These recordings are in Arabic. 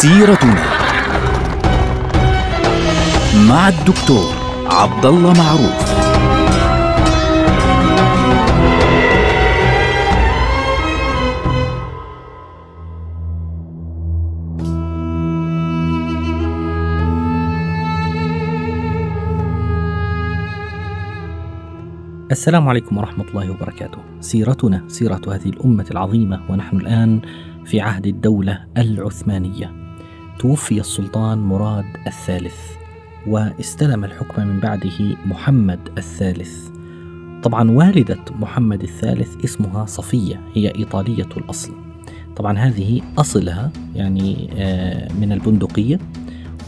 سيرتنا مع الدكتور عبد الله معروف السلام عليكم ورحمة الله وبركاته. سيرتنا سيرة هذه الأمة العظيمة ونحن الآن في عهد الدولة العثمانية. توفي السلطان مراد الثالث واستلم الحكم من بعده محمد الثالث. طبعا والدة محمد الثالث اسمها صفية هي إيطالية الأصل. طبعا هذه أصلها يعني آه، من البندقية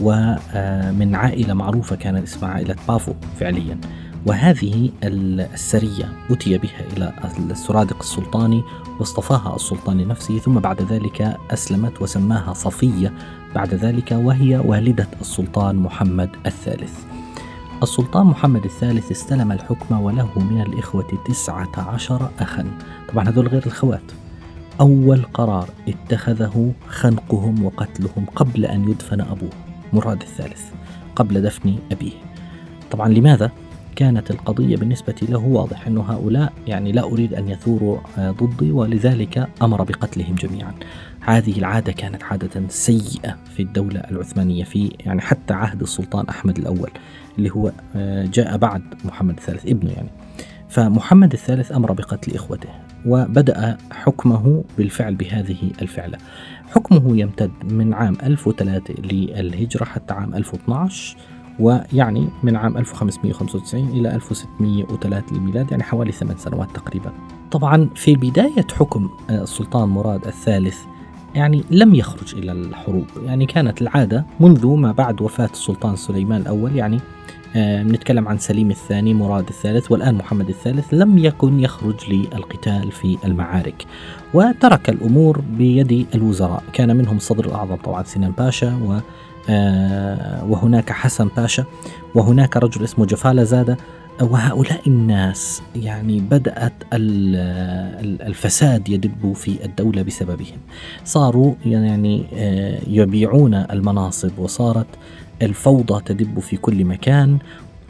ومن عائلة معروفة كانت اسمها عائلة بافو فعليا. وهذه السرية أتي بها إلى السرادق السلطاني واصطفاها السلطان لنفسه ثم بعد ذلك أسلمت وسماها صفية بعد ذلك وهي والدة السلطان محمد الثالث. السلطان محمد الثالث استلم الحكم وله من الإخوة تسعة عشر أخا. طبعا هذول غير الخوات. أول قرار اتخذه خنقهم وقتلهم قبل أن يدفن أبوه مراد الثالث قبل دفن أبيه. طبعا لماذا؟ كانت القضية بالنسبة له واضح أن هؤلاء يعني لا أريد أن يثوروا آه، ضدي ولذلك أمر بقتلهم جميعا. هذه العادة كانت عادة سيئة في الدولة العثمانية في يعني حتى عهد السلطان أحمد الأول اللي هو آه، جاء بعد محمد الثالث ابنه يعني. فمحمد الثالث أمر بقتل إخوته وبدأ حكمه بالفعل بهذه الفعلة. حكمه يمتد من عام 1003 للهجرة حتى عام 1012 ويعني من عام 1595 إلى 1603 للميلاد يعني حوالي ثمان سنوات تقريبا. طبعا في بداية حكم آه، السلطان مراد الثالث يعني لم يخرج إلى الحروب. يعني كانت العادة منذ ما بعد وفاة السلطان سليمان الأول يعني آه، نتكلم عن سليم الثاني مراد الثالث والآن محمد الثالث لم يكن يخرج للقتال في المعارك. وترك الأمور بيد الوزراء. كان منهم الصدر الأعظم طبعا سنان باشا و آه، وهناك حسن باشا وهناك رجل اسمه جفالة زادة. وهؤلاء الناس يعني بدأت الفساد يدب في الدولة بسببهم. صاروا يعني آه، يبيعون المناصب وصارت الفوضى تدب في كل مكان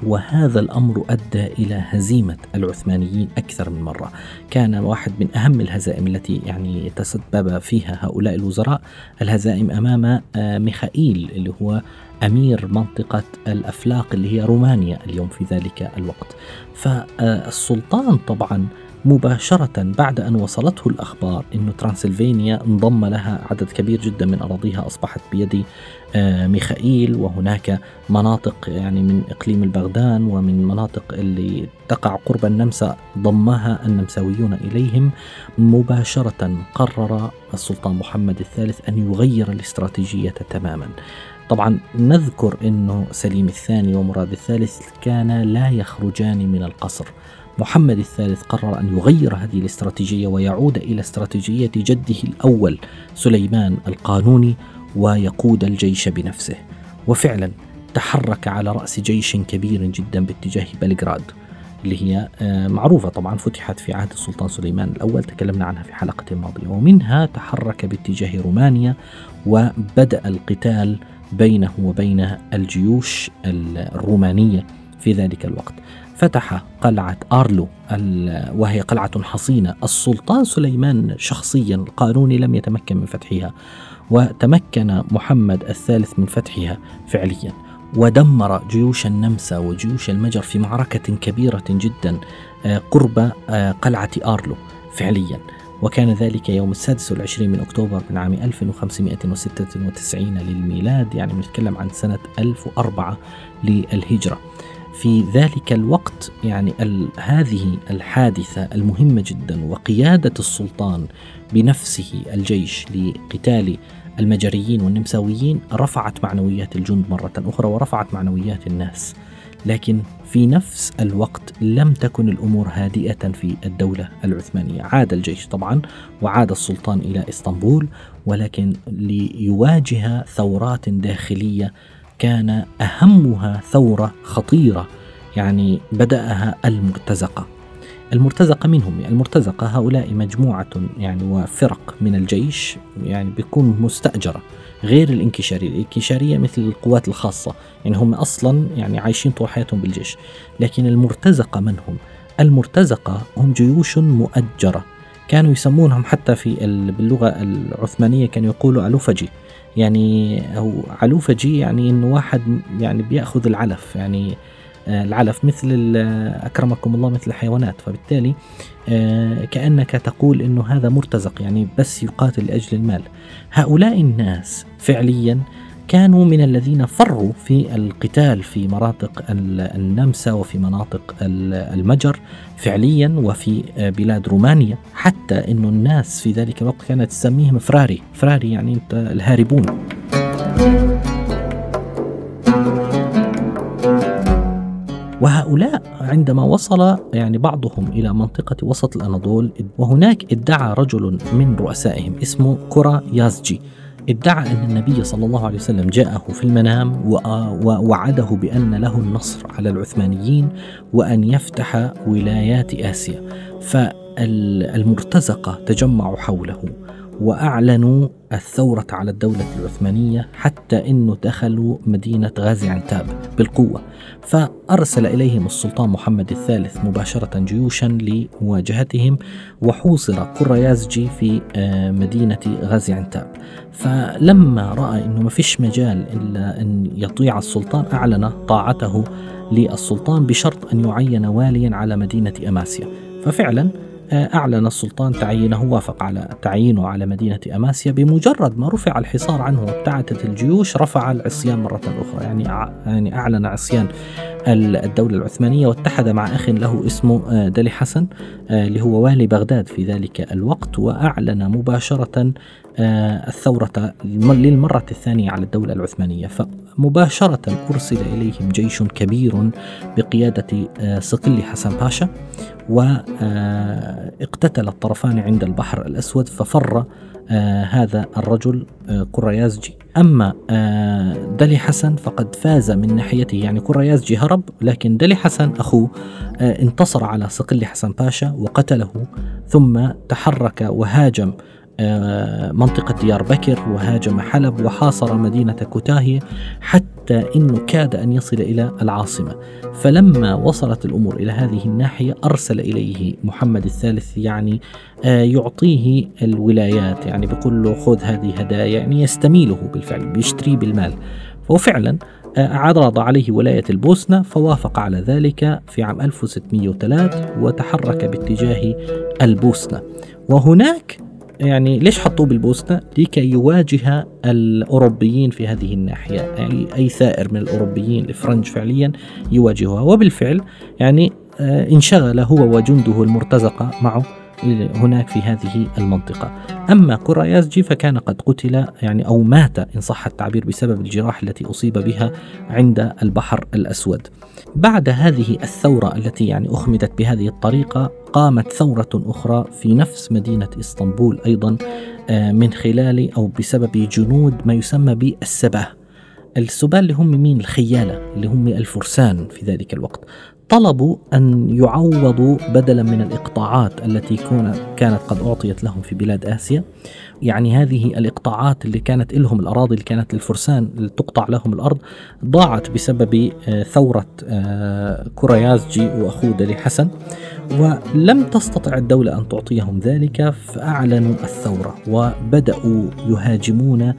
وهذا الأمر أدى إلى هزيمة العثمانيين أكثر من مرة، كان واحد من أهم الهزائم التي يعني تسبب فيها هؤلاء الوزراء الهزائم أمام آه، ميخائيل اللي هو أمير منطقة الأفلاق اللي هي رومانيا اليوم في ذلك الوقت. فالسلطان طبعا مباشرة بعد أن وصلته الأخبار أن ترانسلفانيا انضم لها عدد كبير جدا من أراضيها أصبحت بيد آه، ميخائيل وهناك مناطق يعني من إقليم البغدان ومن مناطق اللي تقع قرب النمسا ضمها النمساويون إليهم. مباشرة قرر السلطان محمد الثالث أن يغير الاستراتيجية تماما. طبعا نذكر أنه سليم الثاني ومراد الثالث كانا لا يخرجان من القصر. محمد الثالث قرر أن يغير هذه الاستراتيجية ويعود إلى استراتيجية جده الأول سليمان القانوني ويقود الجيش بنفسه. وفعلا تحرك على رأس جيش كبير جدا باتجاه بلغراد اللي هي آه، معروفة طبعا فتحت في عهد السلطان سليمان الأول تكلمنا عنها في حلقة ماضية. ومنها تحرك باتجاه رومانيا وبدأ القتال بينه وبين الجيوش الرومانية في ذلك الوقت. فتح قلعة آرلو وهي قلعة حصينة. السلطان سليمان شخصيا القانوني لم يتمكن من فتحها وتمكن محمد الثالث من فتحها فعليا. ودمر جيوش النمسا وجيوش المجر في معركة كبيرة جدا آه، قرب آه، قلعة آرلو فعليا. وكان ذلك يوم السادس والعشرين من أكتوبر من عام 1596 للميلاد يعني بنتكلم عن سنة 1004 للهجرة. في ذلك الوقت يعني هذه الحادثة المهمة جدا وقيادة السلطان بنفسه الجيش لقتال المجريين والنمساويين رفعت معنويات الجند مرة أخرى ورفعت معنويات الناس. لكن في نفس الوقت لم تكن الأمور هادئة في الدولة العثمانية، عاد الجيش طبعا وعاد السلطان إلى إسطنبول ولكن ليواجه ثورات داخلية كان أهمها ثورة خطيرة يعني بدأها المرتزقة. المرتزقة منهم المرتزقة هؤلاء مجموعة يعني وفرق من الجيش يعني بتكون مستأجرة غير الانكشارية. الانكشارية مثل القوات الخاصة يعني هم أصلا يعني عايشين طول حياتهم بالجيش. لكن المرتزقة من هم المرتزقة هم جيوش مؤجرة. كانوا يسمونهم حتى في باللغة العثمانية كانوا يقولوا ألوفجي يعني أو علوفجي يعني إنه واحد يعني بيأخذ العلف يعني آه، العلف مثل أكرمكم الله مثل الحيوانات. فبالتالي آه، كأنك تقول أنه هذا مرتزق يعني بس يقاتل لأجل المال. هؤلاء الناس فعليا كانوا من الذين فروا في القتال في مناطق النمسا وفي مناطق المجر فعليا وفي بلاد رومانيا حتى إنه الناس في ذلك الوقت كانت تسميهم فراري. فراري يعني أنت الهاربون. وهؤلاء عندما وصل يعني بعضهم إلى منطقة وسط الأناضول وهناك ادعى رجل من رؤسائهم اسمه كرة يازجي. ادعى أن النبي صلى الله عليه وسلم جاءه في المنام ووعده بأن له النصر على العثمانيين وأن يفتح ولايات آسيا. فالمرتزقة تجمعوا حوله. وأعلنوا الثورة على الدولة العثمانية حتى أنه دخلوا مدينة غازي عنتاب بالقوة. فأرسل إليهم السلطان محمد الثالث مباشرة جيوشا لمواجهتهم وحوصر قريازجي في آه، مدينة غازي عنتاب. فلما رأى أنه ما فيش مجال إلا أن يطيع السلطان أعلن طاعته للسلطان بشرط أن يعين واليا على مدينة أماسيا. ففعلا أعلن السلطان تعيينه وافق على تعيينه على مدينة أماسيا بمجرد ما رفع الحصار عنه وابتعدت الجيوش رفع العصيان مرة أخرى. يعني يعني أعلن عصيان الدولة العثمانية واتحد مع أخ له اسمه آه، دلي حسن آه، اللي هو والي بغداد في ذلك الوقت وأعلن مباشرة آه، الثورة للمرة الثانية على الدولة العثمانية. فمباشرة أرسل إليهم جيش كبير بقيادة صقلي حسن باشا واقتتل الطرفان عند البحر الأسود ففر آه هذا الرجل آه كريازجي. أما آه دلي حسن فقد فاز من ناحيته. يعني كريازجي هرب لكن دلي حسن أخوه آه انتصر على صقلي حسن باشا وقتله ثم تحرك وهاجم آه، منطقة ديار بكر وهاجم حلب وحاصر مدينة كتاهية حتى انه كاد أن يصل إلى العاصمة. فلما وصلت الأمور إلى هذه الناحية أرسل إليه محمد الثالث يعني آه، يعطيه الولايات يعني بيقول له خذ هذه هدايا يعني يستميله بالفعل بيشتريه بالمال. فهو فعلا آه، عرض عليه ولاية البوسنة فوافق على ذلك في عام 1603 وتحرك باتجاه البوسنة. وهناك يعني ليش حطوه بالبوسنة؟ لكي يواجه الأوروبيين في هذه الناحية. يعني أي ثائر من الأوروبيين الفرنج فعليا يواجهها. وبالفعل يعني آه، انشغل هو وجنده المرتزقة معه. هناك في هذه المنطقة. أما كورايازجي فكان قد قتل يعني أو مات إن صح التعبير بسبب الجراح التي أصيب بها عند البحر الأسود. بعد هذه الثورة التي يعني أخمدت بهذه الطريقة قامت ثورة أخرى في نفس مدينة إسطنبول أيضا آه، من خلال أو بسبب جنود ما يسمى بالسباه. السباه اللي هم مين؟ الخيالة اللي هم الفرسان في ذلك الوقت. طلبوا أن يعوضوا بدلا من الإقطاعات التي كانت قد أعطيت لهم في بلاد آسيا. يعني هذه الإقطاعات اللي كانت لهم الأراضي اللي كانت للفرسان اللي تقطع لهم الأرض ضاعت بسبب آه، ثورة آه، كوريازجي وأخوه دلي حسن. ولم تستطع الدولة أن تعطيهم ذلك فأعلنوا الثورة وبدأوا يهاجمون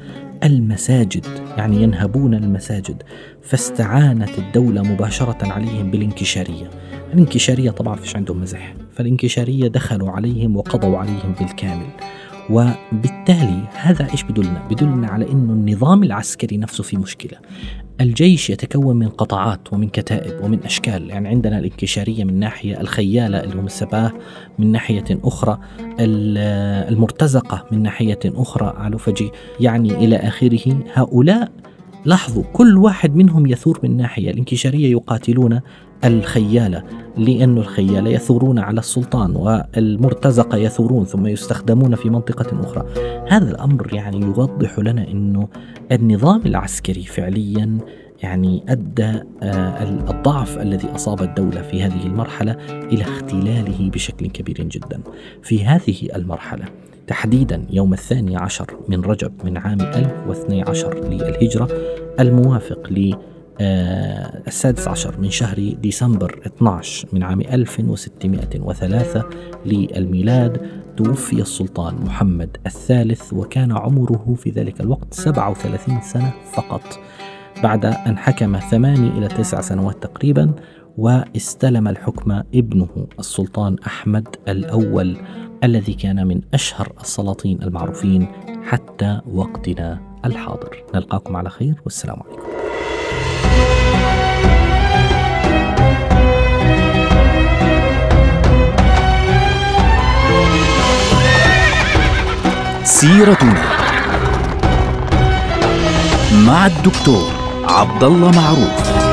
المساجد يعني ينهبون المساجد فاستعانت الدولة مباشرة عليهم بالانكشارية الانكشارية طبعا فيش عندهم مزح فالانكشارية دخلوا عليهم وقضوا عليهم بالكامل وبالتالي هذا إيش بدلنا؟ بدلنا على إنه النظام العسكري نفسه في مشكلة. الجيش يتكون من قطاعات ومن كتائب ومن أشكال، يعني عندنا الانكشارية من ناحية، الخيالة اللي هم السباة من ناحية أخرى، المرتزقة من ناحية أخرى علوفجي يعني إلى آخره، هؤلاء لاحظوا كل واحد منهم يثور من ناحية، الانكشارية يقاتلون الخيالة لأن الخيالة يثورون على السلطان والمرتزقة يثورون ثم يستخدمون في منطقة أخرى هذا الأمر يعني يوضح لنا أنه النظام العسكري فعليا يعني أدى آه، الضعف الذي أصاب الدولة في هذه المرحلة إلى اختلاله بشكل كبير جدا. في هذه المرحلة تحديدا يوم الثاني عشر من رجب من عام 1012 للهجرة الموافق ل آه، السادس عشر من شهر ديسمبر 12 من عام 1603 للميلاد توفي السلطان محمد الثالث وكان عمره في ذلك الوقت 37 سنة فقط. بعد أن حكم ثماني إلى تسع سنوات تقريبا واستلم الحكم ابنه السلطان أحمد الأول. الذي كان من أشهر السلاطين المعروفين حتى وقتنا الحاضر. نلقاكم على خير والسلام عليكم. سيرتنا مع الدكتور عبد الله معروف.